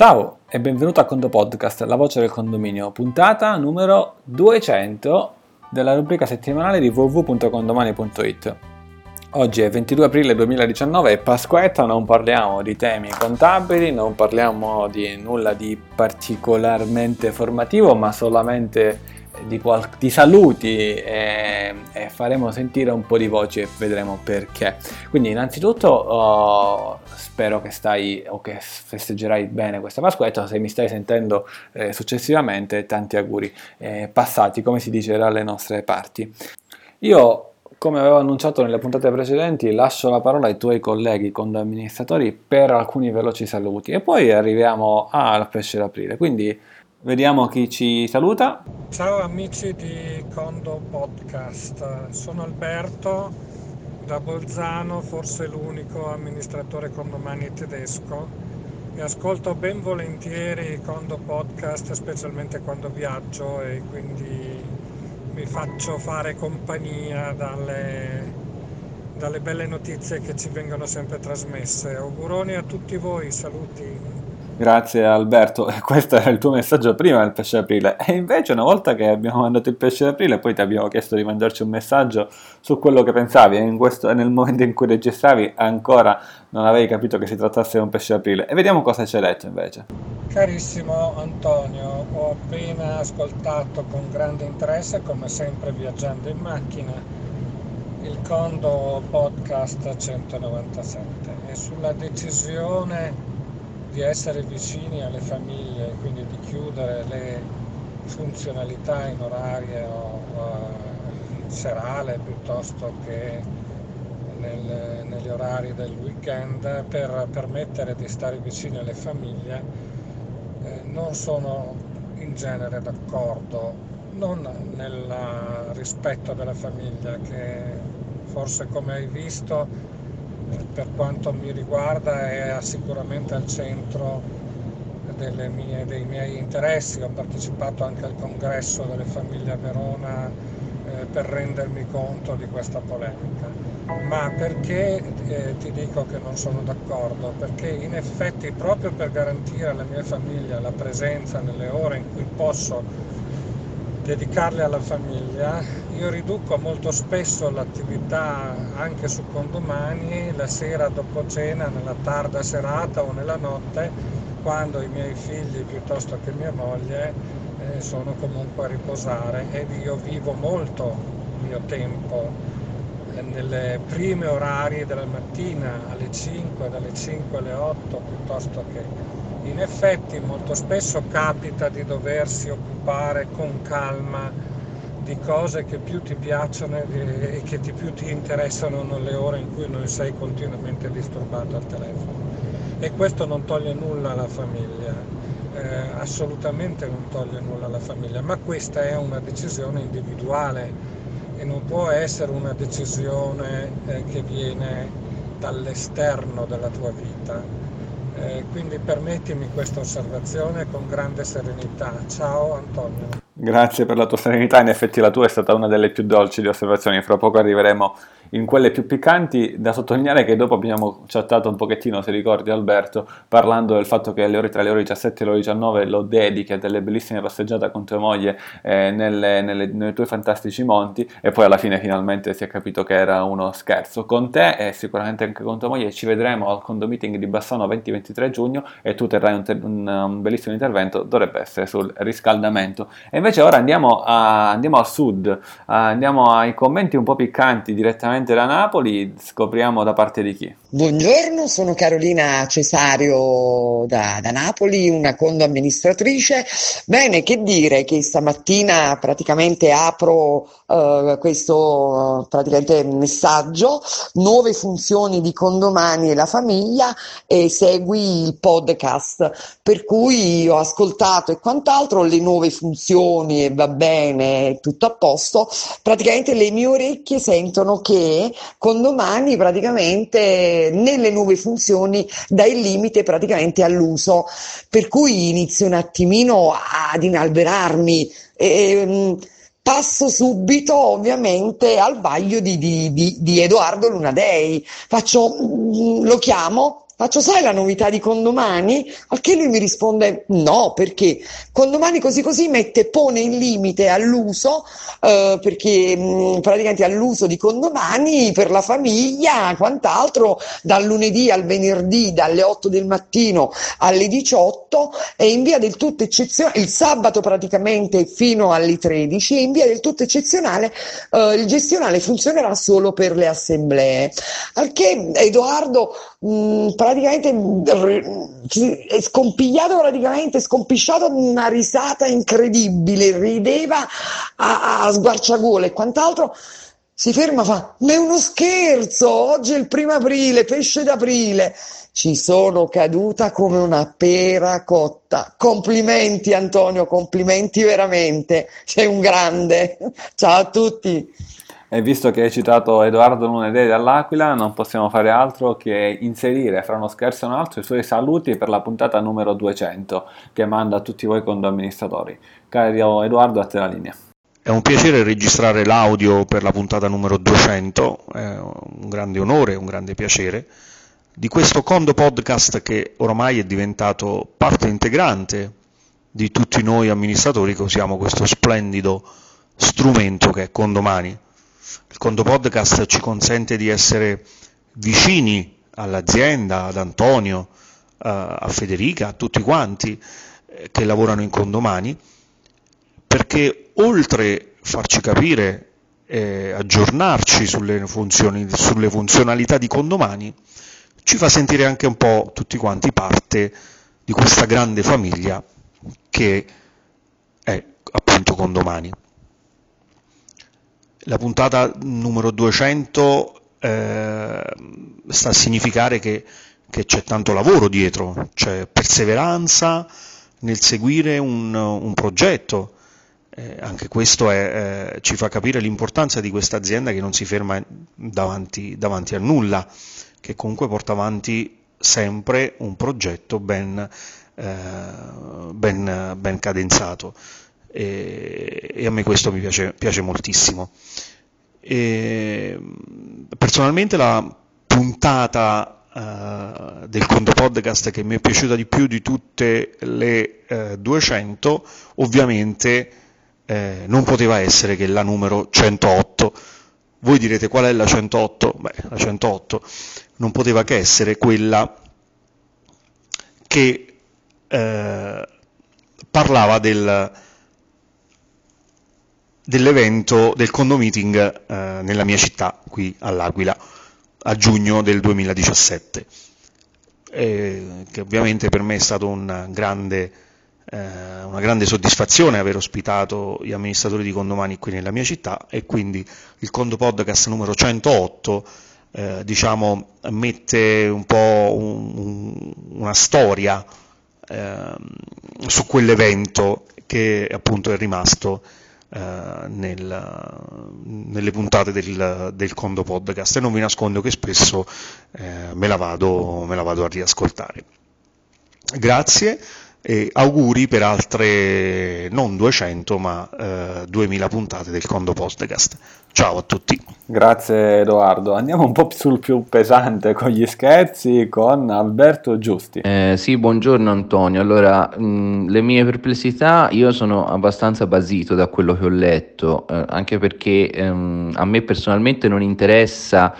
Ciao e benvenuto a Condo Podcast, la voce del condominio, puntata numero 200 della rubrica settimanale di www.condomani.it. Oggi è 22 aprile 2019 e Pasquetta, non parliamo di temi contabili, non parliamo di nulla di particolarmente formativo, ma solamente di, qual- di saluti e, e, faremo sentire un po' di voci e vedremo perché. Quindi innanzitutto oh, spero che stai o che festeggerai bene questa Pasquetta, se mi stai sentendo eh, successivamente tanti auguri eh, passati come si dice dalle nostre parti. Io come avevo annunciato nelle puntate precedenti, lascio la parola ai tuoi colleghi condoamministratori per alcuni veloci saluti e poi arriviamo al pesce d'aprile. Quindi Vediamo chi ci saluta. Ciao amici di Condo Podcast, sono Alberto da Bolzano, forse l'unico amministratore condomani tedesco e ascolto ben volentieri Condo Podcast, specialmente quando viaggio e quindi mi faccio fare compagnia dalle, dalle belle notizie che ci vengono sempre trasmesse. Auguroni a tutti voi, saluti. Grazie Alberto, questo era il tuo messaggio prima del pesce d'aprile. E invece una volta che abbiamo mandato il pesce d'aprile poi ti abbiamo chiesto di mandarci un messaggio su quello che pensavi. E questo, nel momento in cui registravi ancora non avevi capito che si trattasse di un pesce d'aprile. E vediamo cosa ci hai detto invece. Carissimo Antonio, ho appena ascoltato con grande interesse, come sempre viaggiando in macchina, il Condo Podcast 197 e sulla decisione di essere vicini alle famiglie, quindi di chiudere le funzionalità in orario uh, serale piuttosto che nel, negli orari del weekend per permettere di stare vicini alle famiglie, eh, non sono in genere d'accordo, non nel rispetto della famiglia che forse come hai visto per quanto mi riguarda è sicuramente al centro mie, dei miei interessi. Ho partecipato anche al congresso delle famiglie a Verona eh, per rendermi conto di questa polemica. Ma perché eh, ti dico che non sono d'accordo? Perché in effetti proprio per garantire alla mia famiglia la presenza nelle ore in cui posso dedicarle alla famiglia, io riduco molto spesso l'attività anche su condomani la sera dopo cena, nella tarda serata o nella notte, quando i miei figli piuttosto che mia moglie eh, sono comunque a riposare ed io vivo molto il mio tempo eh, nelle prime orarie della mattina alle 5, dalle 5 alle 8 piuttosto che. In effetti molto spesso capita di doversi occupare con calma di cose che più ti piacciono e che ti più ti interessano nelle ore in cui non sei continuamente disturbato al telefono. E questo non toglie nulla alla famiglia, eh, assolutamente non toglie nulla alla famiglia, ma questa è una decisione individuale e non può essere una decisione eh, che viene dall'esterno della tua vita. Eh, quindi permettimi questa osservazione con grande serenità. Ciao Antonio. Grazie per la tua serenità, in effetti la tua è stata una delle più dolci di osservazioni, fra poco arriveremo in quelle più piccanti, da sottolineare che dopo abbiamo chattato un pochettino, se ricordi Alberto, parlando del fatto che le ore, tra le ore 17 e le ore 19 lo dedichi a delle bellissime passeggiate con tua moglie eh, nelle, nelle, nei tuoi fantastici monti e poi alla fine finalmente si è capito che era uno scherzo. Con te e sicuramente anche con tua moglie ci vedremo al condo meeting di Bassano 20-23 giugno e tu terrai un, un, un bellissimo intervento, dovrebbe essere sul riscaldamento. E invece ora andiamo, a, andiamo al sud, andiamo ai commenti un po' piccanti direttamente direttamente da Napoli, scopriamo da parte di chi. Buongiorno, sono Carolina Cesario da, da Napoli, una condo amministratrice. Bene, che dire che stamattina praticamente apro uh, questo praticamente messaggio, nuove funzioni di condomani e la famiglia e segui il podcast, per cui ho ascoltato e quant'altro le nuove funzioni e va bene, tutto a posto. Praticamente le mie orecchie sentono che condomani praticamente nelle nuove funzioni dà il limite praticamente all'uso, per cui inizio un attimino ad inalberarmi. E, ehm, passo subito ovviamente al vaglio di, di, di, di Edoardo Lunadei. Faccio, mm, lo chiamo Faccio, sai la novità di condomani? Al che lui mi risponde no, perché condomani così così mette, pone in limite all'uso, eh, perché mh, praticamente all'uso di condomani per la famiglia, quant'altro, dal lunedì al venerdì, dalle 8 del mattino alle 18 e in via del tutto eccezionale, il sabato praticamente fino alle 13 e in via del tutto eccezionale eh, il gestionale funzionerà solo per le assemblee. Al che Edoardo mh, praticamente è scompigliato praticamente, scompisciato una risata incredibile, rideva a, a sguarciagola e quant'altro. Si ferma fa ma è uno scherzo oggi è il primo aprile pesce d'aprile. Ci sono caduta come una pera cotta complimenti Antonio complimenti veramente. Sei un grande. Ciao a tutti e visto che hai citato Edoardo Lunedì dall'Aquila, non possiamo fare altro che inserire fra uno scherzo e un altro i suoi saluti per la puntata numero 200 che manda a tutti voi condoamministratori. Caro Edoardo, a te la linea. È un piacere registrare l'audio per la puntata numero 200, è un grande onore, un grande piacere di questo Condo Podcast che ormai è diventato parte integrante di tutti noi amministratori che usiamo questo splendido strumento che è Condomani. Il Conto Podcast ci consente di essere vicini all'azienda, ad Antonio, a Federica, a tutti quanti eh, che lavorano in condomani, perché oltre a farci capire e aggiornarci sulle, funzioni, sulle funzionalità di condomani, ci fa sentire anche un po' tutti quanti parte di questa grande famiglia che è appunto condomani la puntata numero 200 eh, sta a significare che, che, c'è tanto lavoro dietro, c'è perseveranza nel seguire un, un progetto. Eh, anche questo è, eh, ci fa capire l'importanza di questa azienda che non si ferma davanti, davanti, a nulla, che comunque porta avanti sempre un progetto ben, eh, ben, ben cadenzato e, e a me questo mi piace, piace moltissimo. E, personalmente la puntata uh, del Conto Podcast che mi è piaciuta di più di tutte le uh, 200 ovviamente eh, non poteva essere che la numero 108. Voi direte qual è la 108? Beh, la 108 non poteva che essere quella che eh, parlava del, dell'evento del condo meeting eh, nella mia città, qui all'Aquila, a giugno del 2017, eh, che ovviamente per me è stato una grande, eh, una grande soddisfazione aver ospitato gli amministratori di condomani qui nella mia città e quindi il Condo Podcast numero 108 eh, diciamo, mette un po' un, una storia eh, su quell'evento che appunto è rimasto eh, nel, nelle puntate del, del, Condo Podcast e non vi nascondo che spesso eh, me, la vado, me la vado a riascoltare. Grazie e auguri per altre non 200 ma eh, 2000 puntate del Condo Podcast. Ciao a tutti. Grazie Edoardo. Andiamo un po' sul più pesante con gli scherzi con Alberto Giusti. Eh, sì, buongiorno Antonio. Allora, mh, le mie perplessità, io sono abbastanza basito da quello che ho letto, eh, anche perché ehm, a me personalmente non interessa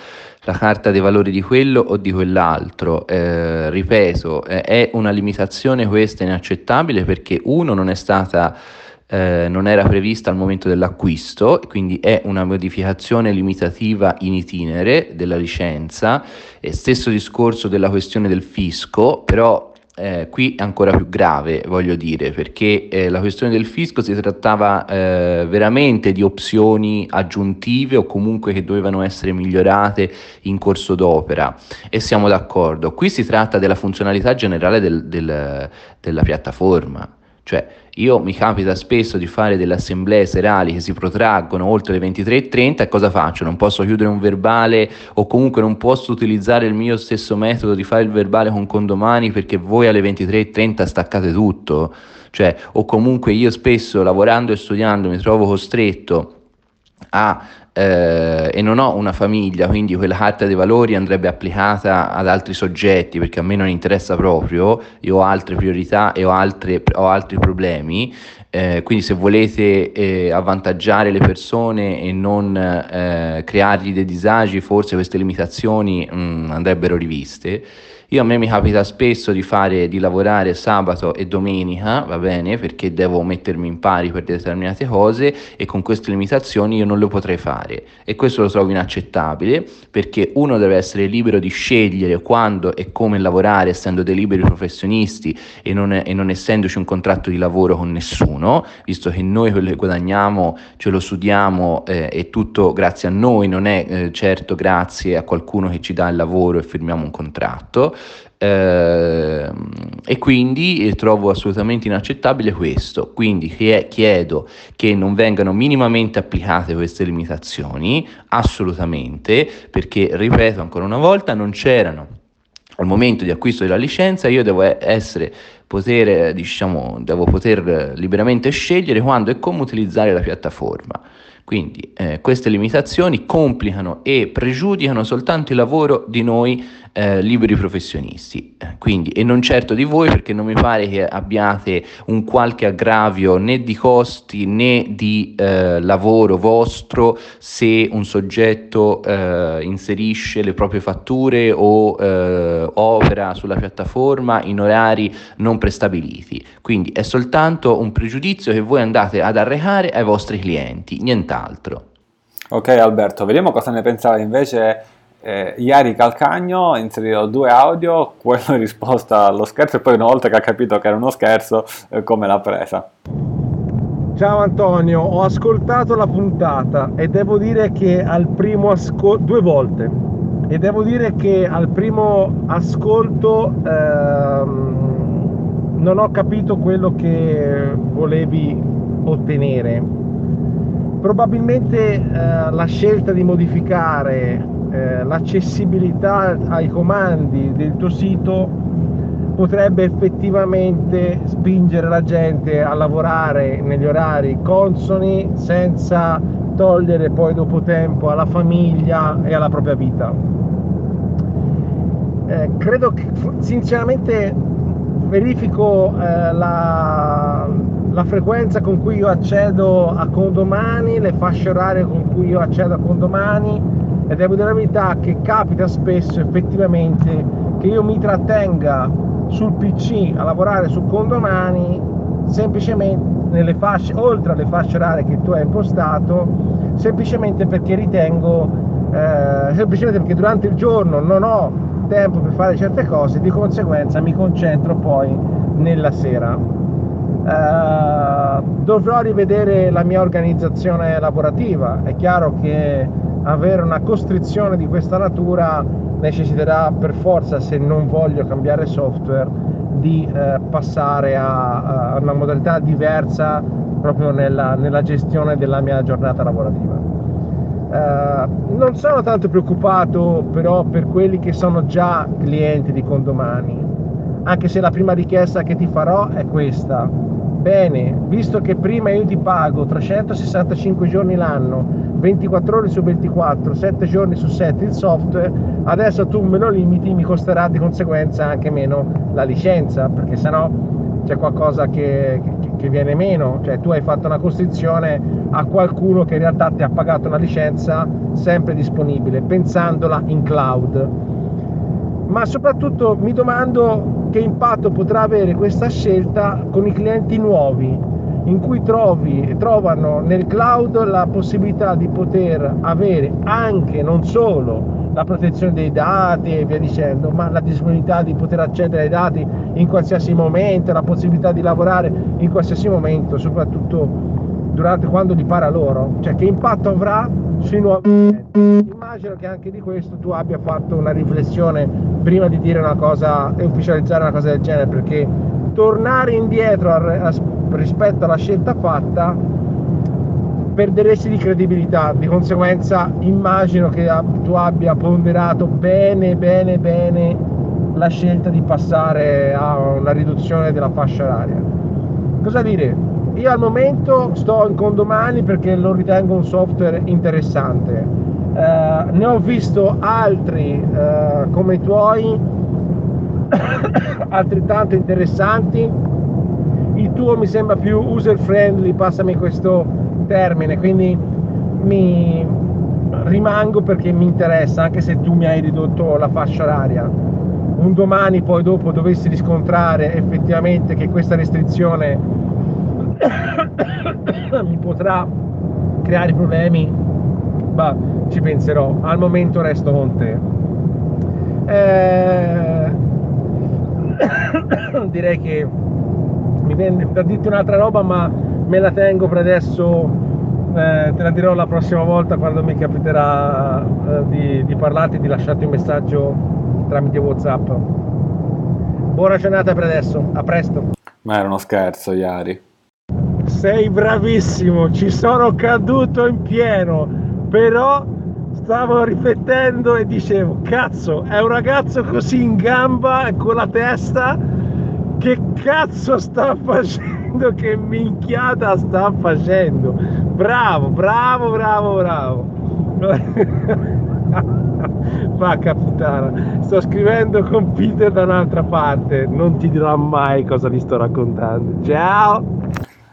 la carta dei valori di quello o di quell'altro. Eh, ripeto, eh, è una limitazione questa inaccettabile perché uno non è stata eh, non era prevista al momento dell'acquisto, quindi è una modificazione limitativa in itinere della licenza. E stesso discorso della questione del fisco, però eh, qui è ancora più grave, voglio dire, perché eh, la questione del fisco si trattava eh, veramente di opzioni aggiuntive o comunque che dovevano essere migliorate in corso d'opera e siamo d'accordo. Qui si tratta della funzionalità generale del, del, della piattaforma, cioè io mi capita spesso di fare delle assemblee serali che si protraggono oltre le 23.30 e cosa faccio? Non posso chiudere un verbale o comunque non posso utilizzare il mio stesso metodo di fare il verbale con condomani perché voi alle 23.30 staccate tutto. Cioè, o comunque io spesso lavorando e studiando mi trovo costretto a, eh, e non ho una famiglia, quindi quella carta dei valori andrebbe applicata ad altri soggetti perché a me non interessa proprio, io ho altre priorità e ho, altre, ho altri problemi, eh, quindi se volete eh, avvantaggiare le persone e non eh, creargli dei disagi, forse queste limitazioni mh, mm, andrebbero riviste. Io a me mi capita spesso di fare di lavorare sabato e domenica, va bene, perché devo mettermi in pari per determinate cose e con queste limitazioni io non lo potrei fare e questo lo trovo inaccettabile perché uno deve essere libero di scegliere quando e come lavorare essendo dei liberi professionisti e non, e non essendoci un contratto di lavoro con nessuno, visto che noi quello che guadagniamo ce lo studiamo eh, e tutto grazie a noi, non è eh, certo grazie a qualcuno che ci dà il lavoro e firmiamo un contratto. Eh, e quindi trovo assolutamente inaccettabile questo. Quindi chiedo che non vengano minimamente applicate queste limitazioni, assolutamente, perché ripeto ancora una volta, non c'erano al momento di acquisto della licenza, io devo essere poter, diciamo, devo poter liberamente scegliere quando e come utilizzare la piattaforma. Quindi eh, queste limitazioni complicano e pregiudicano soltanto il lavoro di noi eh, liberi professionisti. Quindi, e non certo di voi perché non mi pare che abbiate un qualche aggravio né di costi né di eh, lavoro vostro se un soggetto eh, inserisce le proprie fatture o eh, opera sulla piattaforma in orari non prestabiliti. Quindi è soltanto un pregiudizio che voi andate ad arrecare ai vostri clienti, nient'altro. Ok Alberto, vediamo cosa ne pensate invece eh, Iari Calcagno inserirò due audio, quello in risposta allo scherzo e poi una volta che ha capito che era uno scherzo, eh, come l'ha presa. Ciao Antonio, ho ascoltato la puntata e devo dire che al primo ascolto, due volte, e devo dire che al primo ascolto ehm, non ho capito quello che volevi ottenere. Probabilmente eh, la scelta di modificare eh, l'accessibilità ai comandi del tuo sito potrebbe effettivamente spingere la gente a lavorare negli orari consoni senza togliere poi dopo tempo alla famiglia e alla propria vita. Eh, credo che sinceramente verifico eh, la, la frequenza con cui io accedo a condomani, le fasce orarie con cui io accedo a condomani e devo dire la verità che capita spesso effettivamente che io mi trattenga sul PC a lavorare su condomani semplicemente nelle fasce, oltre alle fasce orarie che tu hai impostato, semplicemente perché ritengo, eh, semplicemente perché durante il giorno non ho tempo per fare certe cose, di conseguenza mi concentro poi nella sera. Eh, dovrò rivedere la mia organizzazione lavorativa, è chiaro che avere una costrizione di questa natura necessiterà per forza, se non voglio cambiare software, di eh, passare a, a, una modalità diversa proprio nella, nella, gestione della mia giornata lavorativa. Eh, non sono tanto preoccupato però per quelli che sono già clienti di Condomani, anche se la prima richiesta che ti farò è questa. Bene, visto che prima io ti pago 365 giorni l'anno 24 ore su 24, 7 giorni su 7 il software, adesso tu me lo limiti, mi costerà di conseguenza anche meno la licenza, perché sennò c'è qualcosa che, che, che viene meno, cioè tu hai fatto una costrizione a qualcuno che in realtà ti ha pagato una licenza sempre disponibile, pensandola in cloud. Ma soprattutto mi domando che impatto potrà avere questa scelta con i clienti nuovi, in cui trovi, trovano nel cloud la possibilità di poter avere anche, non solo, la protezione dei dati e via dicendo, ma la disponibilità di poter accedere ai dati in qualsiasi momento, la possibilità di lavorare in qualsiasi momento, soprattutto durante quando gli para loro, cioè che impatto avrà sui nuovi Immagino che anche di questo tu abbia fatto una riflessione prima di dire una cosa e ufficializzare una cosa del genere, perché tornare indietro a, a rispetto alla scelta fatta perderesti di credibilità di conseguenza immagino che tu abbia ponderato bene bene bene la scelta di passare a una riduzione della fascia oraria cosa dire io al momento sto in condomani perché lo ritengo un software interessante. Uh, ne ho visto altri uh, come i tuoi altrettanto interessanti. Tuo mi sembra più user friendly, passami questo termine, quindi mi rimango perché mi interessa, anche se tu mi hai ridotto la fascia oraria. Un domani poi dopo dovessi riscontrare effettivamente che questa restrizione mi potrà creare problemi, bah, ci penserò. Al momento resto con te. Eh, direi che mi vende per dirti un'altra roba, ma me la tengo per adesso. Eh, te la dirò la prossima volta quando mi capiterà eh, di, di parlarti, di lasciarti un messaggio tramite WhatsApp. Buona giornata per adesso, a presto. Ma era uno scherzo, Iari. Sei bravissimo, ci sono caduto in pieno, però stavo riflettendo e dicevo, cazzo, è un ragazzo così in gamba e con la testa, che cazzo sta facendo, che minchiata sta facendo? Bravo, bravo, bravo, bravo. Vacca puttana, sto scrivendo con Peter da un'altra parte, non ti dirò mai cosa ti sto raccontando. Ciao!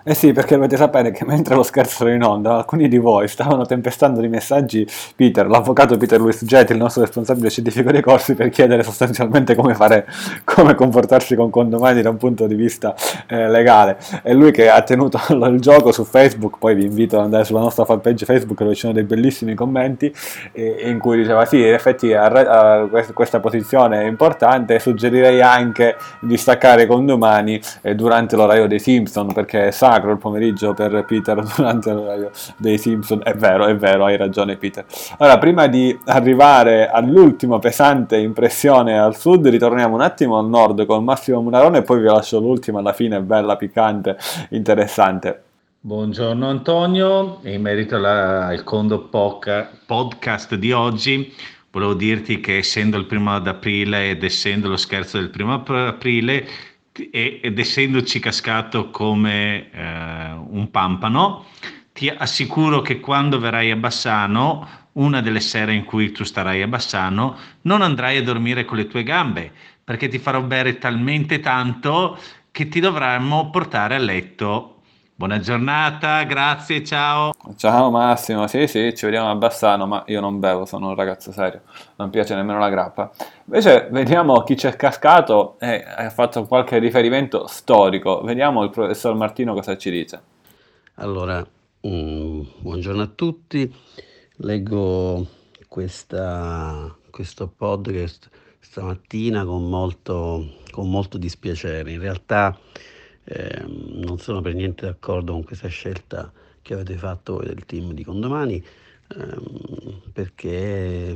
Eh sì, perché dovete sapere che mentre lo scherzo era in onda, alcuni di voi stavano tempestando di messaggi Peter, l'avvocato Peter Luis Getti, il nostro responsabile scientifico dei corsi, per chiedere sostanzialmente come fare, come comportarsi con condomani da un punto di vista eh, legale. E lui che ha tenuto il gioco su Facebook, poi vi invito ad andare sulla nostra fanpage Facebook dove ci sono dei bellissimi commenti, eh, in cui diceva sì, in effetti a, a, questa posizione è importante, suggerirei anche di staccare i condomani eh, durante l'orario dei Simpson, perché sa sacro il pomeriggio per Peter durante l'orario dei Simpson. È vero, è vero, hai ragione Peter. Allora, prima di arrivare all'ultima pesante impressione al sud, ritorniamo un attimo al nord con Massimo Munarone e poi vi lascio l'ultima alla fine, bella, piccante, interessante. Buongiorno Antonio, in merito alla, al Condo podcast di oggi, volevo dirti che essendo il primo ad aprile ed essendo lo scherzo del primo aprile, ed essendoci cascato come eh, un pampano, ti assicuro che quando verrai a Bassano, una delle sere in cui tu starai a Bassano, non andrai a dormire con le tue gambe, perché ti farò bere talmente tanto che ti dovremmo portare a letto Buona giornata, grazie, ciao. Ciao Massimo, sì sì, ci vediamo a Bassano, ma io non bevo, sono un ragazzo serio, non piace nemmeno la grappa. Invece vediamo chi c'è cascato e ha fatto qualche riferimento storico. Vediamo il professor Martino cosa ci dice. Allora, um, buongiorno a tutti, leggo questa, questo podcast stamattina con molto, con molto dispiacere. In realtà eh, non sono per niente d'accordo con questa scelta che avete fatto voi del team di Condomani, ehm, perché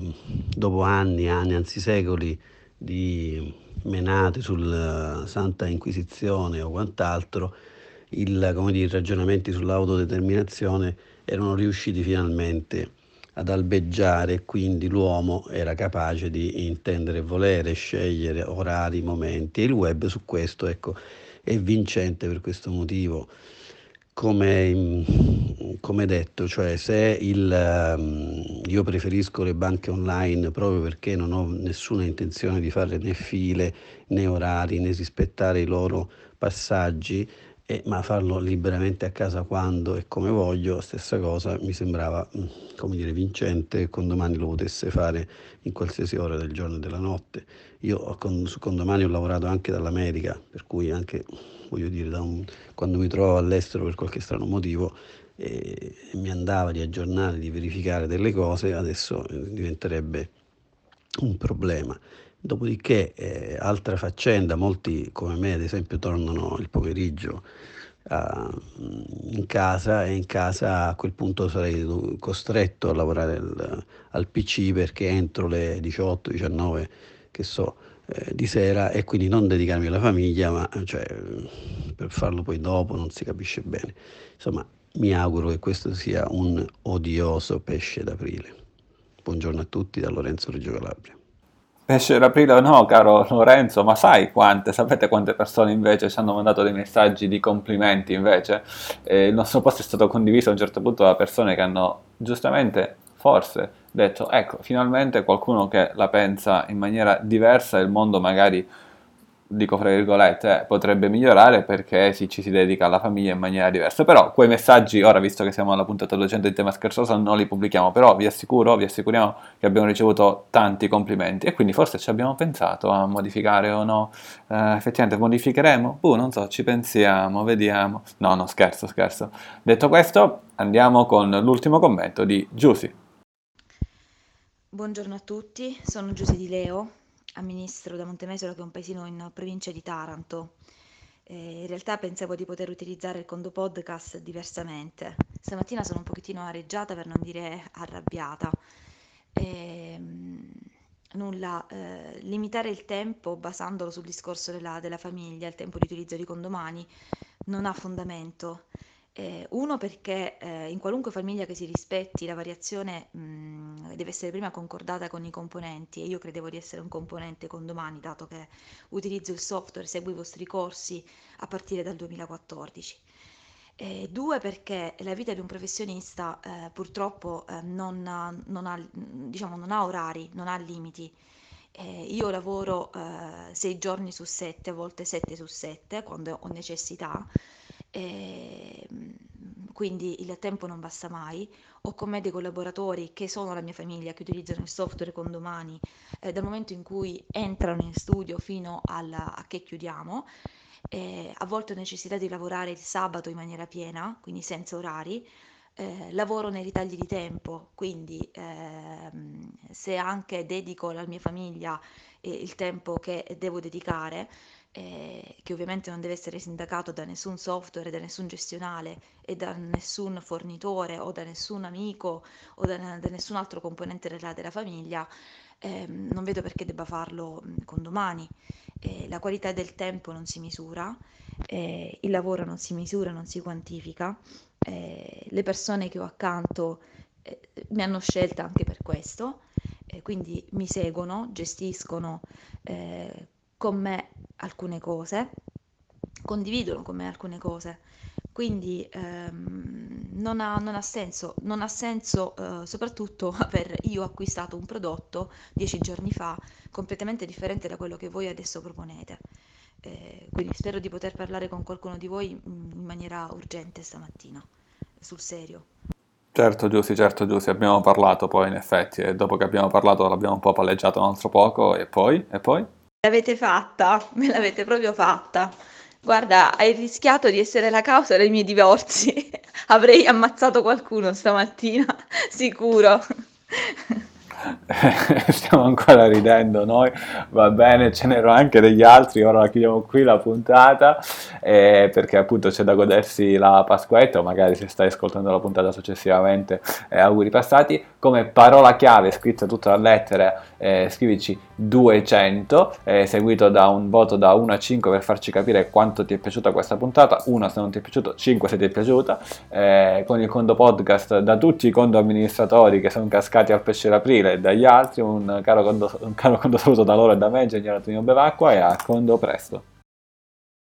dopo anni, anni, anzi secoli di menate sul Santa Inquisizione o quant'altro, i ragionamenti sull'autodeterminazione erano riusciti finalmente ad albeggiare quindi l'uomo era capace di intendere e volere, scegliere orari, momenti e il web su questo ecco, è vincente per questo motivo. Come, come detto, cioè se il, um, io preferisco le banche online proprio perché non ho nessuna intenzione di fare né file né orari né rispettare i loro passaggi, eh, ma farlo liberamente a casa quando e come voglio, stessa cosa mi sembrava mm, come dire, vincente con domani lo potesse fare in qualsiasi ora del giorno e della notte. Io con, su condomani ho lavorato anche dall'America, per cui anche, voglio dire, un, quando mi trovo all'estero per qualche strano motivo eh, mi andava di aggiornare, di verificare delle cose, adesso eh, diventerebbe un problema. Dopodiché, eh, altra faccenda, molti come me ad esempio tornano il pomeriggio uh, in casa e in casa a quel punto sarei costretto a lavorare al, al PC perché entro le 18-19 che so eh, di sera e quindi non dedicarmi alla famiglia ma cioè, per farlo poi dopo non si capisce bene. Insomma mi auguro che questo sia un odioso pesce d'aprile. Buongiorno a tutti da Lorenzo Reggio Calabria. pesce d'aprile no, caro Lorenzo, ma sai quante, sapete quante persone invece ci hanno mandato dei messaggi di complimenti invece? Eh, il nostro post è stato condiviso a un certo punto da persone che hanno giustamente, forse, detto, ecco, finalmente qualcuno che la pensa in maniera diversa e il mondo magari dico fra virgolette, potrebbe migliorare perché sì, ci si dedica alla famiglia in maniera diversa. Però quei messaggi, ora visto che siamo alla puntata 200 di tema scherzoso, non li pubblichiamo, però vi assicuro, vi assicuriamo che abbiamo ricevuto tanti complimenti e quindi forse ci abbiamo pensato a modificare o no. Eh, effettivamente modificheremo? Uh, non so, ci pensiamo, vediamo. No, no, scherzo, scherzo. Detto questo, andiamo con l'ultimo commento di Giusy. Buongiorno a tutti, sono Giusy di Leo amministro da Montemesolo, che è un paesino in provincia di Taranto. Eh, in realtà pensavo di poter utilizzare il Condo Podcast diversamente. Stamattina sono un pochettino areggiata per non dire arrabbiata. Eh, nulla, eh, limitare il tempo basandolo sul discorso della, della famiglia, il tempo di utilizzo di condomani, non ha fondamento. Eh, uno perché eh, in qualunque famiglia che si rispetti la variazione mh, deve essere prima concordata con i componenti e io credevo di essere un componente con domani dato che utilizzo il software, seguo i vostri corsi a partire dal 2014. Eh, due perché la vita di un professionista eh, purtroppo eh, non, non, ha, diciamo, non, ha, orari, non ha limiti. Eh, io lavoro eh, sei giorni su sette, a volte sette su sette quando ho necessità e, ehm, quindi il tempo non basta mai. Ho con me dei collaboratori che sono la mia famiglia, che utilizzano il software con domani eh, dal momento in cui entrano in studio fino alla, a che chiudiamo. Eh, a volte ho necessità di lavorare il sabato in maniera piena, quindi senza orari. Eh, lavoro nei ritagli di tempo, quindi ehm, se anche dedico alla mia famiglia eh, il tempo che devo dedicare, eh, che ovviamente non deve essere sindacato da nessun software, da nessun gestionale e da nessun fornitore o da nessun amico o da, da nessun altro componente della, della famiglia, eh, non vedo perché debba farlo con domani. Eh, la qualità del tempo non si misura, eh, il lavoro non si misura, non si quantifica, eh, le persone che ho accanto eh, mi hanno scelta anche per questo, quindi mi seguono, gestiscono con me alcune cose, condividono con me alcune cose. Quindi ehm, non, ha, non, ha, senso, non ha senso eh, soprattutto aver io acquistato un prodotto dieci giorni fa completamente differente da quello che voi adesso proponete. Eh, quindi spero di poter parlare con qualcuno di voi in maniera urgente stamattina, sul serio. Certo Giussi, certo Giussi, abbiamo parlato poi in effetti e dopo che abbiamo parlato l'abbiamo un po' palleggiato un altro poco e poi? E poi? L'avete fatta, me l'avete proprio fatta. Guarda, hai rischiato di essere la causa dei miei divorzi. Avrei ammazzato qualcuno stamattina, sicuro. stiamo ancora ridendo noi, va bene, ce n'erano anche degli altri, ora la chiudiamo qui la puntata, eh, perché appunto c'è da godersi la Pasquetta, o magari se stai ascoltando la puntata successivamente, eh, auguri passati, come parola chiave scritta tutta la lettera, eh, scrivici 200, eh, seguito da un voto da 1 a 5 per farci capire quanto ti è piaciuta questa puntata, 1 se non ti è piaciuto, 5 se ti è piaciuta, eh, con il conto podcast da tutti i conto amministratori che sono cascati al pesce d'aprile, e dagli altri, un caro, condo, un caro condo saluto da loro e da me, Ingegnere Antonio Bevacqua e a condo presto.